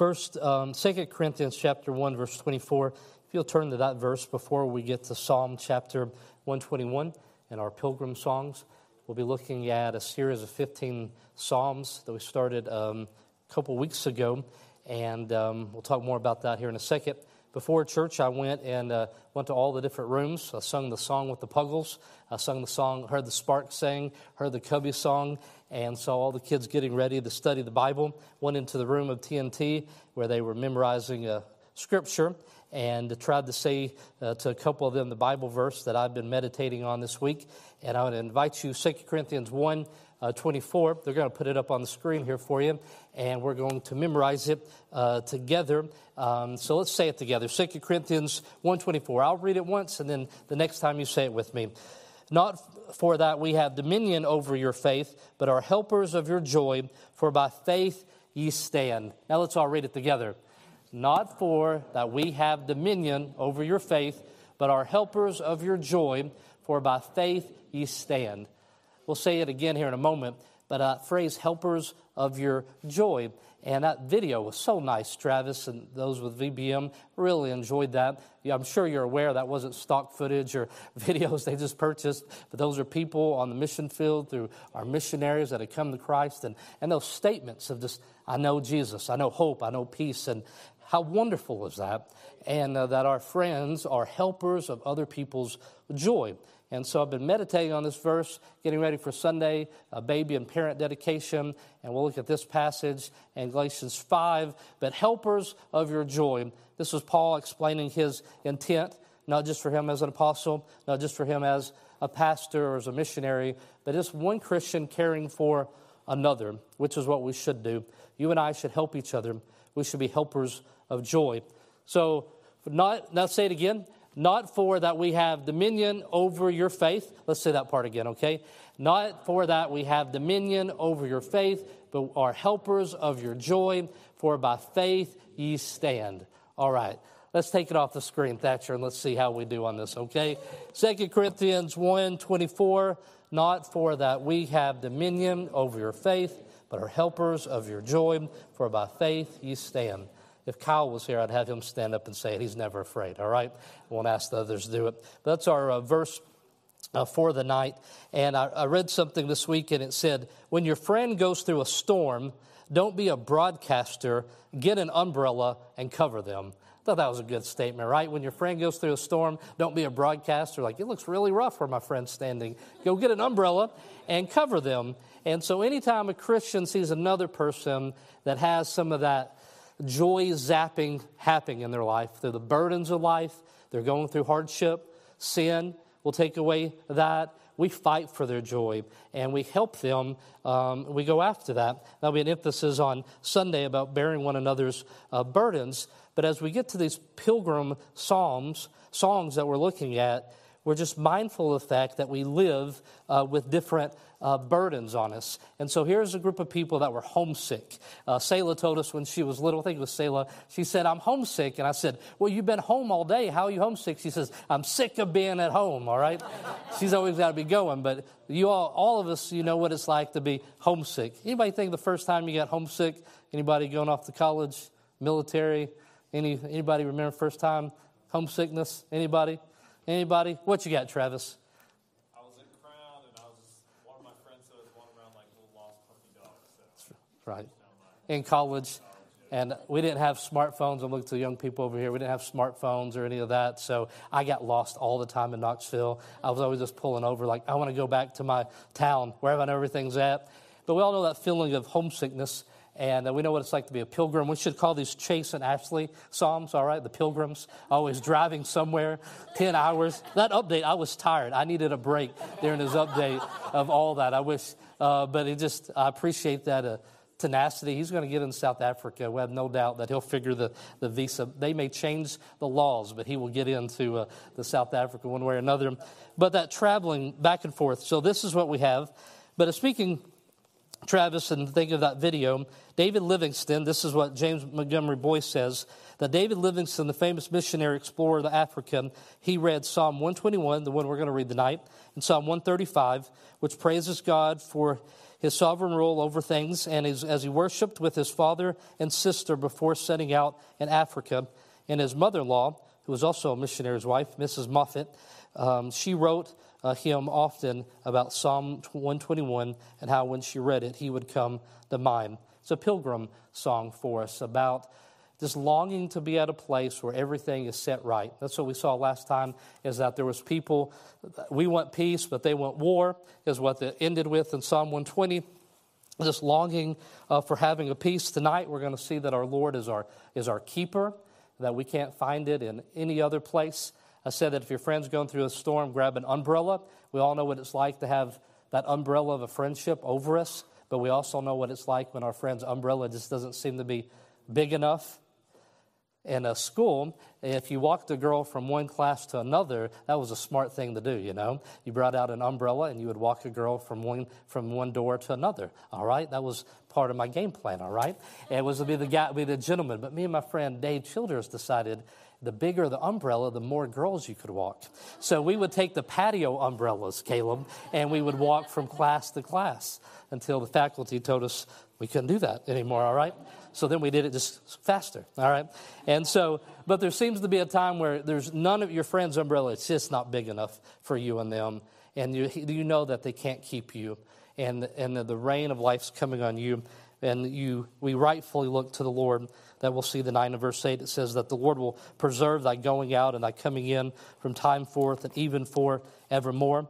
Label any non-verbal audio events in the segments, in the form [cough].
First, um, 2 Corinthians chapter 1, verse 24. If you'll turn to that verse before we get to Psalm chapter 121 and our pilgrim songs, we'll be looking at a series of 15 Psalms that we started um, a couple weeks ago, and um, we'll talk more about that here in a second. Before church, I went and uh, went to all the different rooms. I sung the song with the Puggles. I sung the song, heard the Sparks sing, heard the Cubby song, and saw all the kids getting ready to study the Bible. Went into the room of T&T where they were memorizing a scripture and tried to say uh, to a couple of them the Bible verse that I've been meditating on this week. And I would invite you, 2 Corinthians 1 uh, 24. They're going to put it up on the screen here for you, and we're going to memorize it uh, together. Um, so let's say it together. 2 Corinthians 1.24. I'll read it once, and then the next time you say it with me. Not for that we have dominion over your faith, but are helpers of your joy, for by faith ye stand. Now let's all read it together. Not for that we have dominion over your faith, but are helpers of your joy, for by faith ye stand. We'll say it again here in a moment, but uh, phrase helpers of your joy. And that video was so nice, Travis, and those with VBM really enjoyed that. Yeah, I'm sure you're aware that wasn't stock footage or [laughs] videos they just purchased, but those are people on the mission field through our missionaries that have come to Christ. And, and those statements of just, I know Jesus, I know hope, I know peace. And how wonderful is that? And uh, that our friends are helpers of other people's joy. And so I've been meditating on this verse, getting ready for Sunday, a baby and parent dedication, and we'll look at this passage in Galatians 5. But helpers of your joy. This was Paul explaining his intent, not just for him as an apostle, not just for him as a pastor or as a missionary, but just one Christian caring for another, which is what we should do. You and I should help each other. We should be helpers of joy. So, not, now say it again not for that we have dominion over your faith. Let's say that part again, okay? Not for that we have dominion over your faith, but are helpers of your joy, for by faith ye stand. All right. Let's take it off the screen, Thatcher, and let's see how we do on this, okay? Second Corinthians 1 24, not for that we have dominion over your faith, but are helpers of your joy, for by faith ye stand. If Kyle was here, I'd have him stand up and say it. He's never afraid, all right? I won't ask the others to do it. But that's our uh, verse uh, for the night. And I, I read something this week, and it said, When your friend goes through a storm, don't be a broadcaster, get an umbrella and cover them. I thought that was a good statement, right? When your friend goes through a storm, don't be a broadcaster. Like, it looks really rough where my friend's standing. Go get an umbrella and cover them. And so, anytime a Christian sees another person that has some of that joy zapping happening in their life. Through the burdens of life, they're going through hardship, sin will take away that. We fight for their joy and we help them. Um, we go after that. That'll be an emphasis on Sunday about bearing one another's uh, burdens. But as we get to these pilgrim psalms, songs that we're looking at, we're just mindful of the fact that we live uh, with different uh, burdens on us. And so here's a group of people that were homesick. Uh, Selah told us when she was little, I think it was Selah, she said, I'm homesick. And I said, Well, you've been home all day. How are you homesick? She says, I'm sick of being at home, all right? [laughs] She's always got to be going. But you all, all of us, you know what it's like to be homesick. Anybody think the first time you got homesick? Anybody going off to college, military? Any, anybody remember first time homesickness? Anybody? Anybody? What you got, Travis? I was at Crown, and I was one of my friends said I was walking around like little lost puppy dogs. So. Right? In college. And we didn't have smartphones. I'm looking to the young people over here. We didn't have smartphones or any of that. So I got lost all the time in Knoxville. I was always just pulling over, like, I want to go back to my town, wherever I know everything's at. But we all know that feeling of homesickness. And uh, we know what it's like to be a pilgrim. We should call these Chase and Ashley Psalms, all right? The pilgrims, always [laughs] driving somewhere, 10 hours. That update, I was tired. I needed a break during his update of all that. I wish, uh, but it just, I appreciate that. Uh, tenacity. He's going to get in South Africa. We have no doubt that he'll figure the, the visa. They may change the laws, but he will get into uh, the South Africa one way or another. But that traveling back and forth. So this is what we have. But speaking, Travis, and think of that video, David Livingstone, this is what James Montgomery Boice says, that David Livingstone, the famous missionary explorer of Africa, he read Psalm 121, the one we're going to read tonight, and Psalm 135, which praises God for his sovereign rule over things, and his, as he worshiped with his father and sister before setting out in Africa. And his mother in law, who was also a missionary's wife, Mrs. Moffat, um, she wrote uh, him often about Psalm 121 and how when she read it, he would come to mind. It's a pilgrim song for us about this longing to be at a place where everything is set right. That's what we saw last time is that there was people, we want peace, but they want war, is what it ended with in Psalm 120. This longing uh, for having a peace tonight, we're going to see that our Lord is our, is our keeper, that we can't find it in any other place. I said that if your friend's going through a storm, grab an umbrella. We all know what it's like to have that umbrella of a friendship over us, but we also know what it's like when our friend's umbrella just doesn't seem to be big enough in a school, if you walked a girl from one class to another, that was a smart thing to do, you know. You brought out an umbrella and you would walk a girl from one, from one door to another, all right? That was part of my game plan, all right? It was to be the, guy, be the gentleman. But me and my friend Dave Childers decided the bigger the umbrella, the more girls you could walk. So we would take the patio umbrellas, Caleb, and we would walk from class to class until the faculty told us we couldn't do that anymore, all right? So then we did it just faster, all right? And so, but there seems to be a time where there's none of your friends' umbrella, it's just not big enough for you and them. And you, you know that they can't keep you. And, and the rain of life's coming on you. And you, we rightfully look to the Lord that we'll see the 9 of verse 8. It says that the Lord will preserve thy going out and thy coming in from time forth and even for evermore.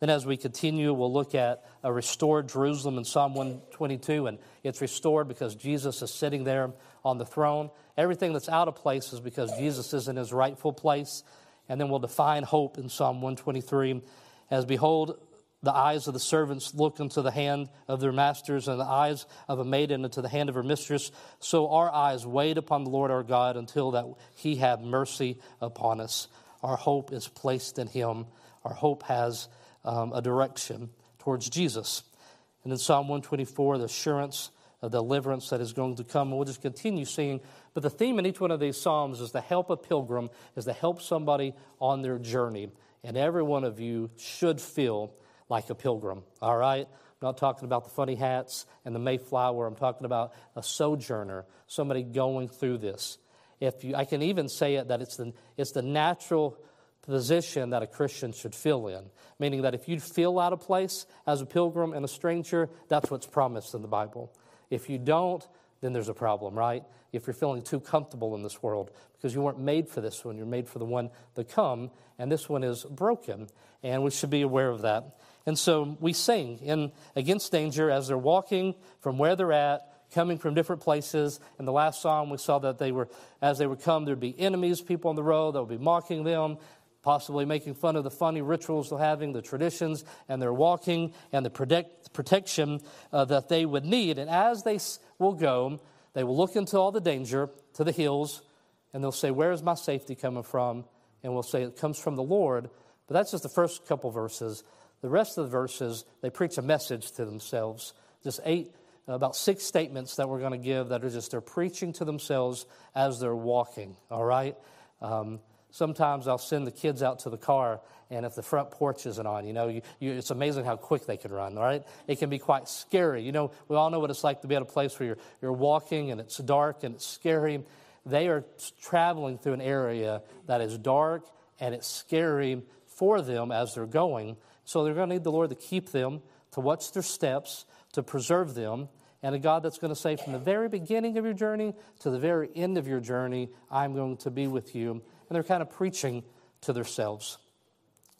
Then, as we continue, we'll look at a restored Jerusalem in Psalm 122, and it's restored because Jesus is sitting there on the throne. Everything that's out of place is because Jesus is in his rightful place. And then we'll define hope in Psalm 123 as behold, the eyes of the servants look into the hand of their masters, and the eyes of a maiden into the hand of her mistress. So our eyes wait upon the Lord our God until that he have mercy upon us. Our hope is placed in him. Our hope has um, a direction towards Jesus. And in Psalm 124, the assurance of deliverance that is going to come. We'll just continue seeing. But the theme in each one of these Psalms is to help a pilgrim, is to help somebody on their journey. And every one of you should feel like a pilgrim, all right? I'm not talking about the funny hats and the Mayflower. I'm talking about a sojourner, somebody going through this. If you, I can even say it that it's the, it's the natural position that a Christian should feel in. Meaning that if you feel out of place as a pilgrim and a stranger, that's what's promised in the Bible. If you don't, then there's a problem, right? If you're feeling too comfortable in this world, because you weren't made for this one, you're made for the one to come, and this one is broken, and we should be aware of that. And so we sing in Against Danger as they're walking from where they're at, coming from different places. In the last psalm, we saw that they were, as they would come, there'd be enemies, people on the road that would be mocking them possibly making fun of the funny rituals they're having, the traditions, and their walking, and the protect, protection uh, that they would need. And as they will go, they will look into all the danger to the hills, and they'll say, Where is my safety coming from? And we'll say, It comes from the Lord. But that's just the first couple verses. The rest of the verses, they preach a message to themselves. Just eight, about six statements that we're going to give that are just they're preaching to themselves as they're walking, all right? Um, Sometimes I'll send the kids out to the car, and if the front porch isn't on, you know, you, you, it's amazing how quick they can run, right? It can be quite scary. You know, we all know what it's like to be at a place where you're, you're walking and it's dark and it's scary. They are traveling through an area that is dark and it's scary for them as they're going. So they're going to need the Lord to keep them, to watch their steps, to preserve them, and a God that's going to say, from the very beginning of your journey to the very end of your journey, I'm going to be with you and they're kind of preaching to themselves.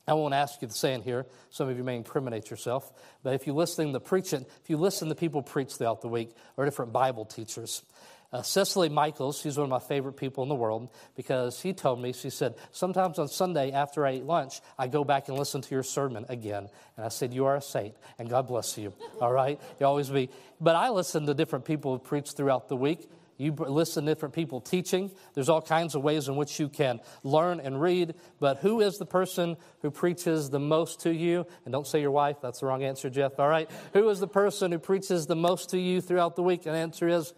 I won't ask you to say in here. Some of you may incriminate yourself. But if you listen to preaching, if you listen to people preach throughout the week or different Bible teachers, uh, Cecily Michaels, she's one of my favorite people in the world because she told me, she said, sometimes on Sunday after I eat lunch, I go back and listen to your sermon again. And I said, You are a saint, and God bless you. [laughs] All right? You always be. But I listen to different people who preach throughout the week. You listen to different people teaching. There's all kinds of ways in which you can learn and read. But who is the person who preaches the most to you? And don't say your wife. That's the wrong answer, Jeff. All right. Who is the person who preaches the most to you throughout the week? And the answer is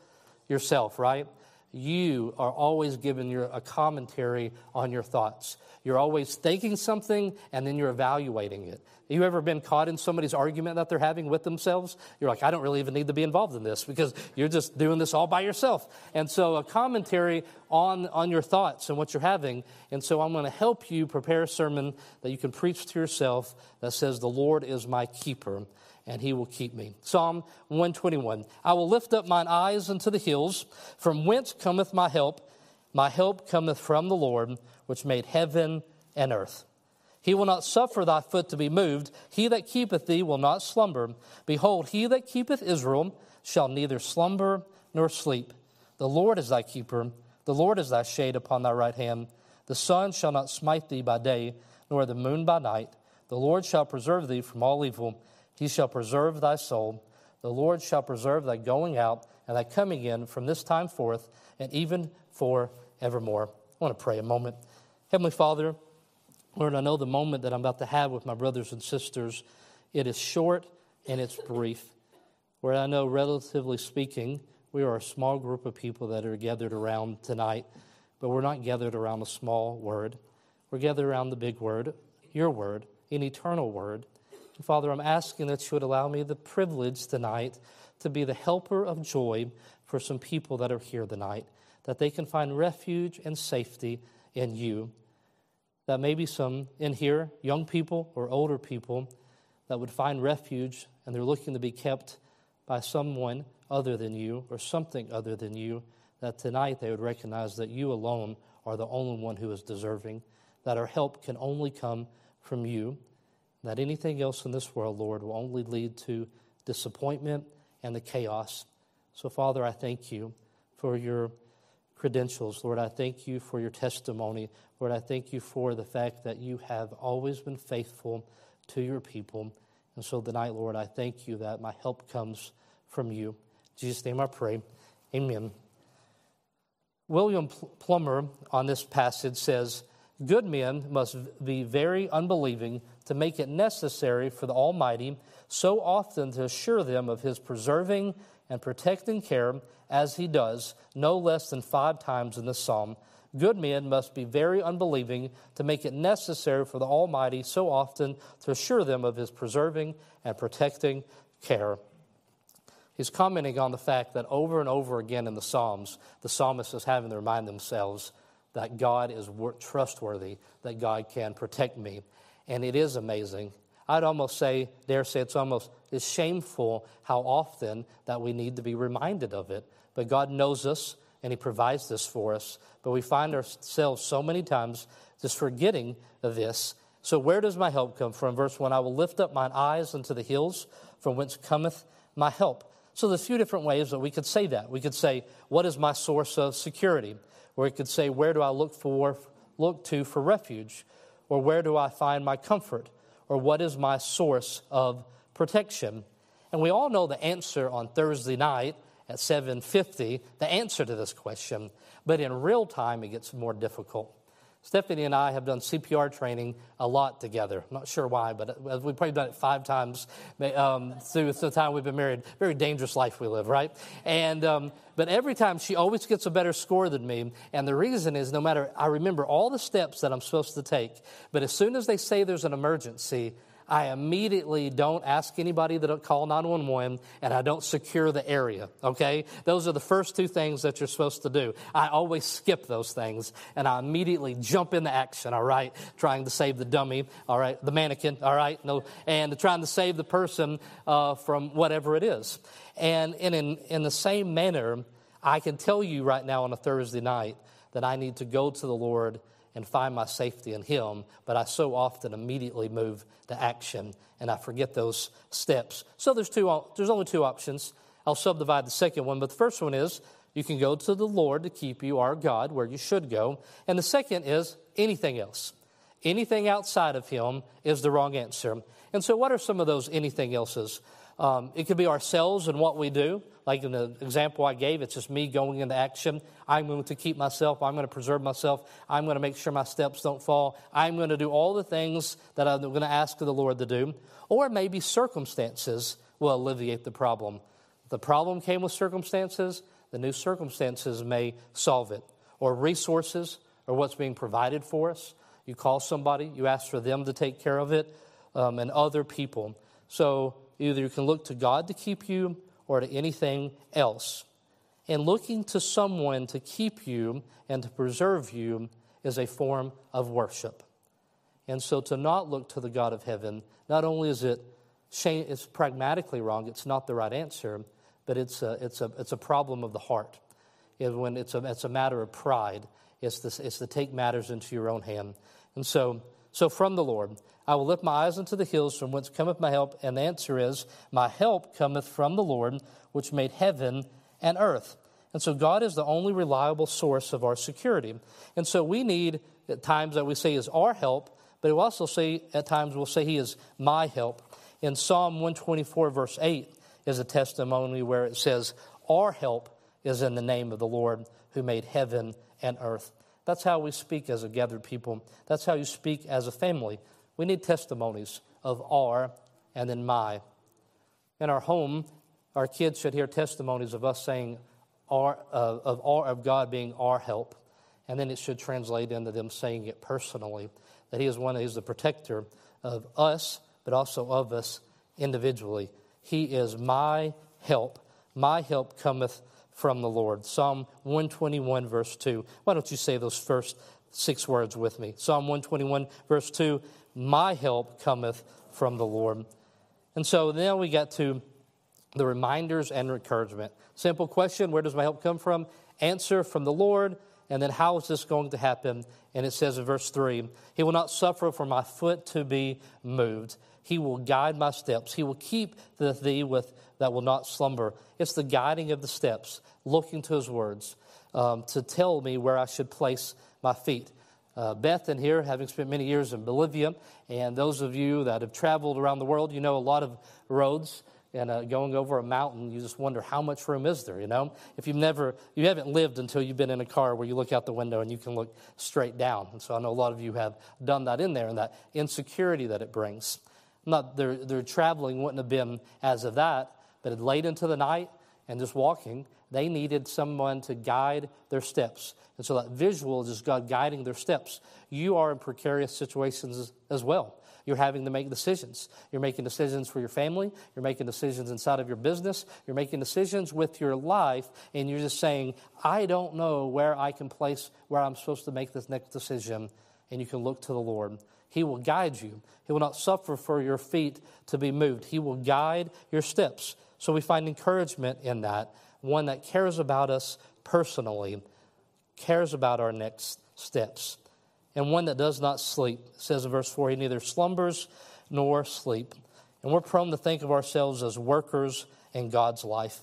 yourself, right? you are always giving your, a commentary on your thoughts. You're always thinking something and then you're evaluating it. You ever been caught in somebody's argument that they're having with themselves? You're like, I don't really even need to be involved in this because you're just doing this all by yourself. And so a commentary on, on your thoughts and what you're having. And so I'm going to help you prepare a sermon that you can preach to yourself that says, The Lord is my keeper and he will keep me. Psalm 121 I will lift up mine eyes unto the hills, from whence cometh my help. My help cometh from the Lord, which made heaven and earth. He will not suffer thy foot to be moved. He that keepeth thee will not slumber. Behold, he that keepeth Israel shall neither slumber nor sleep. The Lord is thy keeper. The Lord is thy shade upon thy right hand. The sun shall not smite thee by day, nor the moon by night. The Lord shall preserve thee from all evil. He shall preserve thy soul. The Lord shall preserve thy going out and thy coming in from this time forth and even for evermore. I want to pray a moment. Heavenly Father, Lord, I know the moment that I'm about to have with my brothers and sisters, it is short and it's brief. Where I know, relatively speaking, we are a small group of people that are gathered around tonight, but we're not gathered around a small word. We're gathered around the big word, your word, an eternal word. Father, I'm asking that you would allow me the privilege tonight to be the helper of joy for some people that are here tonight, that they can find refuge and safety in you. That maybe some in here, young people or older people, that would find refuge and they're looking to be kept by someone other than you or something other than you, that tonight they would recognize that you alone are the only one who is deserving, that our help can only come from you that anything else in this world, Lord, will only lead to disappointment and the chaos. So, Father, I thank you for your credentials. Lord, I thank you for your testimony. Lord, I thank you for the fact that you have always been faithful to your people. And so tonight, Lord, I thank you that my help comes from you. In Jesus' name I pray. Amen. William Plumer on this passage says, Good men must be very unbelieving to make it necessary for the Almighty so often to assure them of his preserving and protecting care as he does, no less than five times in the psalm. Good men must be very unbelieving to make it necessary for the Almighty so often to assure them of his preserving and protecting care. He's commenting on the fact that over and over again in the Psalms, the psalmist is having to remind themselves that God is trustworthy, that God can protect me and it is amazing. I'd almost say, dare say, it's almost it's shameful how often that we need to be reminded of it. But God knows us and He provides this for us. But we find ourselves so many times just forgetting of this. So, where does my help come from? Verse 1 I will lift up mine eyes unto the hills, from whence cometh my help. So, there's a few different ways that we could say that. We could say, What is my source of security? Or we could say, Where do I look for look to for refuge? Or where do I find my comfort? Or what is my source of protection? And we all know the answer on Thursday night at 7:50, the answer to this question, but in real time it gets more difficult. Stephanie and I have done CPR training a lot together. I'm not sure why, but we've probably done it five times um, through the time we've been married. Very dangerous life we live, right? And um, but every time she always gets a better score than me, and the reason is no matter I remember all the steps that I'm supposed to take, but as soon as they say there's an emergency, I immediately don't ask anybody to call 911 and I don't secure the area, okay? Those are the first two things that you're supposed to do. I always skip those things and I immediately jump into action, all right? Trying to save the dummy, all right? The mannequin, all right? No, and trying to save the person uh, from whatever it is. And, in, in the same manner, I can tell you right now on a Thursday night that I need to go to the Lord and find my safety in Him, but I so often immediately move to action and I forget those steps. So there's, two, there's only two options. I'll subdivide the second one, but the first one is you can go to the Lord to keep you, our God, where you should go. And the second is anything else. Anything outside of Him is the wrong answer. And so, what are some of those anything else's? Um, it could be ourselves and what we do. Like in the example I gave, it's just me going into action. I'm going to keep myself. I'm going to preserve myself. I'm going to make sure my steps don't fall. I'm going to do all the things that I'm going to ask the Lord to do. Or maybe circumstances will alleviate the problem. The problem came with circumstances, the new circumstances may solve it, or resources, or what's being provided for us. You call somebody, you ask for them to take care of it, um, and other people. So either you can look to God to keep you or to anything else. And looking to someone to keep you and to preserve you is a form of worship. And so to not look to the God of heaven, not only is it shame, it's pragmatically wrong, it's not the right answer, but it's a, it's a, it's a problem of the heart. And when it's a, it's a matter of pride, it's, this, it's to take matters into your own hand. And so, so from the Lord, I will lift my eyes unto the hills from whence cometh my help. And the answer is, My help cometh from the Lord, which made heaven and earth. And so God is the only reliable source of our security. And so we need, at times that we say is our help, but we also say, at times we'll say he is my help. In Psalm 124, verse 8, is a testimony where it says, Our help is in the name of the Lord who made heaven and earth. That's how we speak as a gathered people. That's how you speak as a family. We need testimonies of our and then my. In our home, our kids should hear testimonies of us saying, our, uh, of, our, of God being our help. And then it should translate into them saying it personally that He is one, He's the protector of us, but also of us individually. He is my help. My help cometh from the Lord. Psalm 121, verse 2. Why don't you say those first six words with me? Psalm 121, verse 2 My help cometh from the Lord. And so now we get to the reminders and encouragement. Simple question Where does my help come from? Answer from the Lord. And then how is this going to happen? And it says in verse 3 He will not suffer for my foot to be moved. He will guide my steps. He will keep the thee with that will not slumber. It's the guiding of the steps, looking to his words um, to tell me where I should place my feet. Uh, Beth and here, having spent many years in Bolivia, and those of you that have traveled around the world, you know a lot of roads and uh, going over a mountain, you just wonder how much room is there, you know? If you've never, you haven't lived until you've been in a car where you look out the window and you can look straight down. And so I know a lot of you have done that in there and that insecurity that it brings. Not their, their traveling wouldn't have been as of that, but late into the night and just walking, they needed someone to guide their steps. And so that visual is just God guiding their steps. You are in precarious situations as well. You're having to make decisions. You're making decisions for your family. You're making decisions inside of your business. You're making decisions with your life. And you're just saying, I don't know where I can place where I'm supposed to make this next decision. And you can look to the Lord. He will guide you. He will not suffer for your feet to be moved. He will guide your steps. So we find encouragement in that. One that cares about us personally, cares about our next steps and one that does not sleep. It says in verse 4 he neither slumbers nor sleep. And we're prone to think of ourselves as workers in God's life.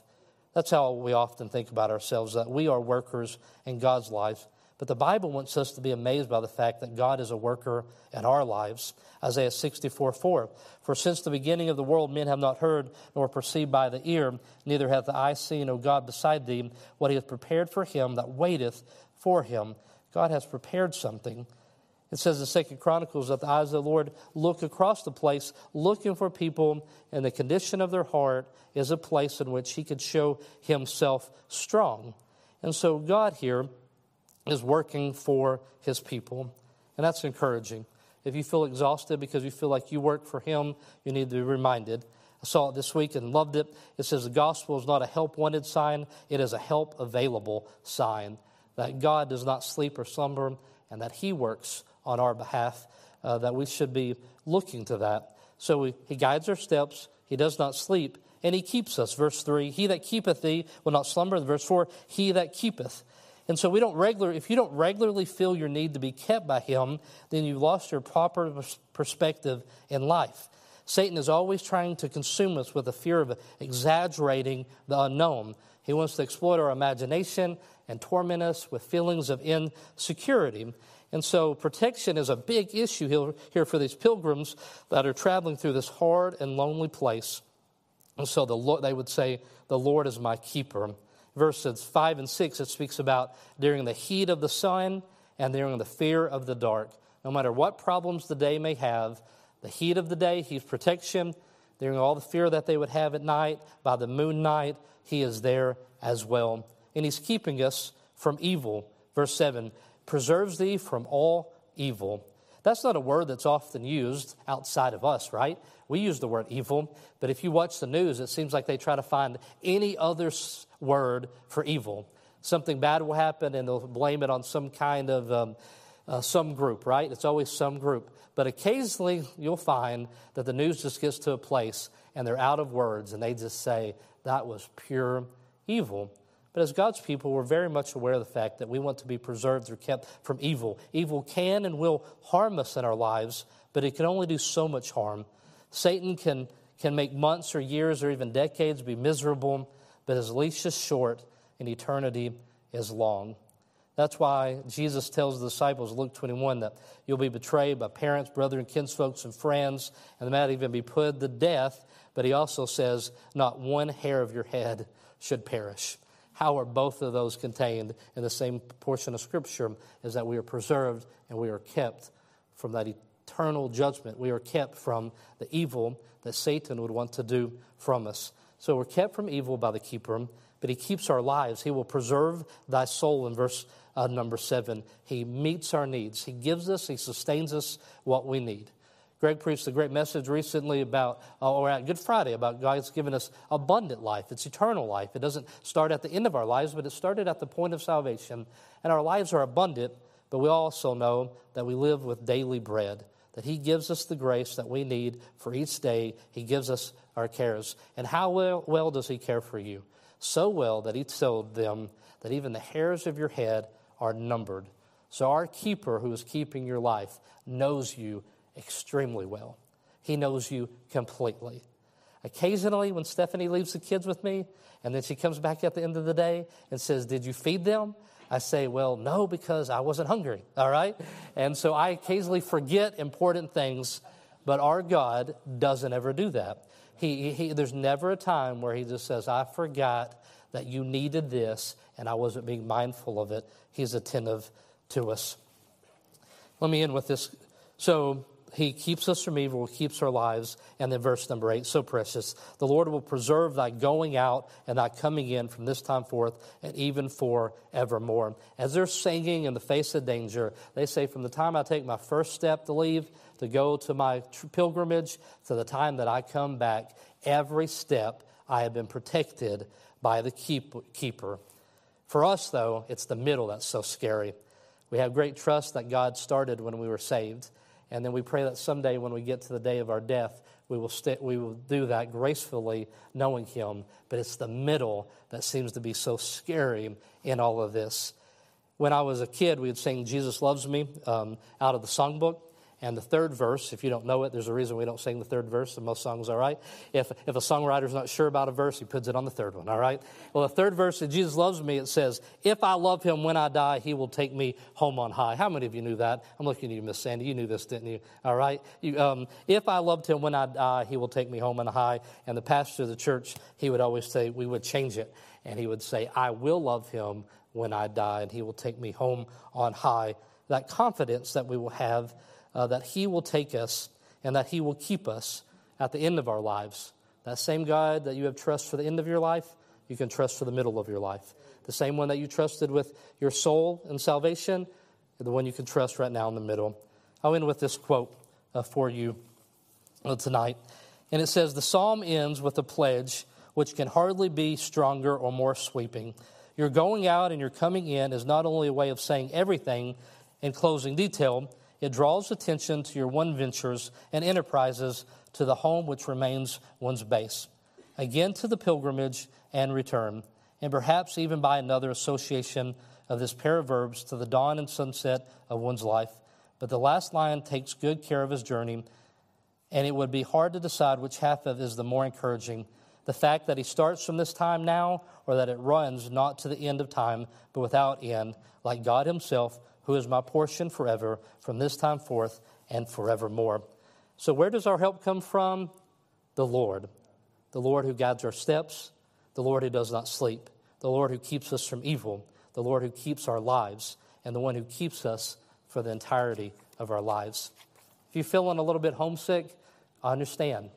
That's how we often think about ourselves, that we are workers in God's life. But the Bible wants us to be amazed by the fact that God is a worker in our lives. Isaiah 64 4. For since the beginning of the world, men have not heard nor perceived by the ear, neither hath the eye seen, O God, beside thee, what he hath prepared for him that waiteth for him. God has prepared something. It says in Second Chronicles that the eyes of the Lord look across the place, looking for people, and the condition of their heart is a place in which He could show Himself strong. And so God here is working for His people, and that's encouraging. If you feel exhausted because you feel like you work for Him, you need to be reminded. I saw it this week and loved it. It says the gospel is not a help wanted sign, it is a help available sign. That God does not sleep or slumber, and that He works on our behalf, uh, that we should be looking to that. So we, he guides our steps, he does not sleep, and he keeps us. Verse 3 He that keepeth thee will not slumber. Verse 4 He that keepeth. And so we don't regular if you don't regularly feel your need to be kept by him, then you've lost your proper perspective in life. Satan is always trying to consume us with a fear of exaggerating the unknown. He wants to exploit our imagination and torment us with feelings of insecurity. And so protection is a big issue here for these pilgrims that are traveling through this hard and lonely place. And so the Lord, they would say, The Lord is my keeper. Verses 5 and 6, it speaks about during the heat of the sun and during the fear of the dark. No matter what problems the day may have, the heat of the day, He's protection. During all the fear that they would have at night, by the moon night, He is there as well. and he's keeping us from evil. Verse 7 preserves thee from all evil. That's not a word that's often used outside of us, right? We use the word evil, but if you watch the news, it seems like they try to find any other word for evil. Something bad will happen, and they'll blame it on some kind of um, uh, some group, right? It's always some group. But occasionally, you'll find that the news just gets to a place and they're out of words, and they just say that was pure evil. But as God's people, we're very much aware of the fact that we want to be preserved or kept from evil. Evil can and will harm us in our lives, but it can only do so much harm. Satan can, can make months or years or even decades be miserable, but his leash is short and eternity is long. That's why Jesus tells the disciples, Luke 21, that you'll be betrayed by parents, brethren, kinsfolks and friends, and they might even be put to death. But he also says, not one hair of your head should perish. How are both of those contained in the same portion of Scripture? Is that we are preserved and we are kept from that eternal judgment. We are kept from the evil that Satan would want to do from us. So we're kept from evil by the keeper, but he keeps our lives. He will preserve thy soul in verse uh, number seven. He meets our needs, he gives us, he sustains us what we need. Greg preached a great message recently about, uh, or at Good Friday, about God's given us abundant life. It's eternal life. It doesn't start at the end of our lives, but it started at the point of salvation. And our lives are abundant, but we also know that we live with daily bread, that He gives us the grace that we need for each day. He gives us our cares. And how well, well does He care for you? So well that He told them that even the hairs of your head are numbered. So our keeper, who is keeping your life, knows you extremely well. He knows you completely. Occasionally, when Stephanie leaves the kids with me, and then she comes back at the end of the day and says, Did you feed them? I say, Well, no, because I wasn't hungry, [laughs] all right? And so I occasionally forget important things, but our God doesn't ever do that. He, he, there's never a time where He just says, I forgot that you needed this and I wasn't being mindful of it. He's attentive to us. Let me end with this. So, he keeps us from evil, keeps our lives. And then verse number eight, so precious. The Lord will preserve thy going out and thy coming in from this time forth and even for evermore. As they're singing in the face of danger, they say, From the time I take my first step to leave, to go to my pilgrimage, to the time that I come back, every step I have been protected by the keep, keeper. For us, though, it's the middle that's so scary. We have great trust that God started when we were saved. And then we pray that someday when we get to the day of our death, we will, st- we will do that gracefully, knowing Him. But it's the middle that seems to be so scary in all of this. When I was a kid, we would sing Jesus Loves Me um, out of the songbook. And the third verse, if you don't know it, there's a reason we don't sing the third verse, and most songs all right? If, if a songwriter's not sure about a verse, he puts it on the third one, all right? Well, the third verse that Jesus loves me, it says, If I love him when I die, he will take me home on high. How many of you knew that? I'm looking at you, Miss Sandy. You knew this, didn't you? All right? You, um, if I loved him when I die, he will take me home on high. And the pastor of the church, he would always say, we would change it. And he would say, I will love him when I die, and he will take me home on high. That confidence that we will have uh, that He will take us and that He will keep us at the end of our lives. That same God that you have trust for the end of your life, you can trust for the middle of your life. The same one that you trusted with your soul and salvation, the one you can trust right now in the middle. I'll end with this quote uh, for you uh, tonight. And it says The psalm ends with a pledge which can hardly be stronger or more sweeping. Your going out and your coming in is not only a way of saying everything in closing detail, it draws attention to your one ventures and enterprises to the home which remains one's base, again to the pilgrimage and return, and perhaps even by another association of this pair of verbs to the dawn and sunset of one's life. But the last line takes good care of his journey, and it would be hard to decide which half of it is the more encouraging. The fact that he starts from this time now, or that it runs not to the end of time, but without end, like God Himself who is my portion forever, from this time forth and forevermore. So, where does our help come from? The Lord. The Lord who guides our steps, the Lord who does not sleep, the Lord who keeps us from evil, the Lord who keeps our lives, and the one who keeps us for the entirety of our lives. If you're feeling a little bit homesick, I understand,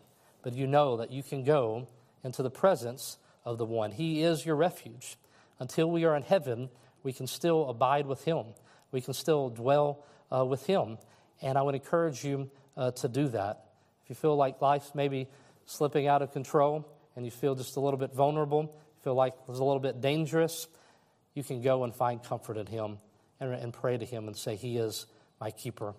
but you know that you can go into the presence of the one. He is your refuge. until we are in heaven, we can still abide with Him. We can still dwell uh, with Him. And I would encourage you uh, to do that. If you feel like life's maybe slipping out of control and you feel just a little bit vulnerable, feel like it's a little bit dangerous, you can go and find comfort in Him and, and pray to Him and say, He is my keeper.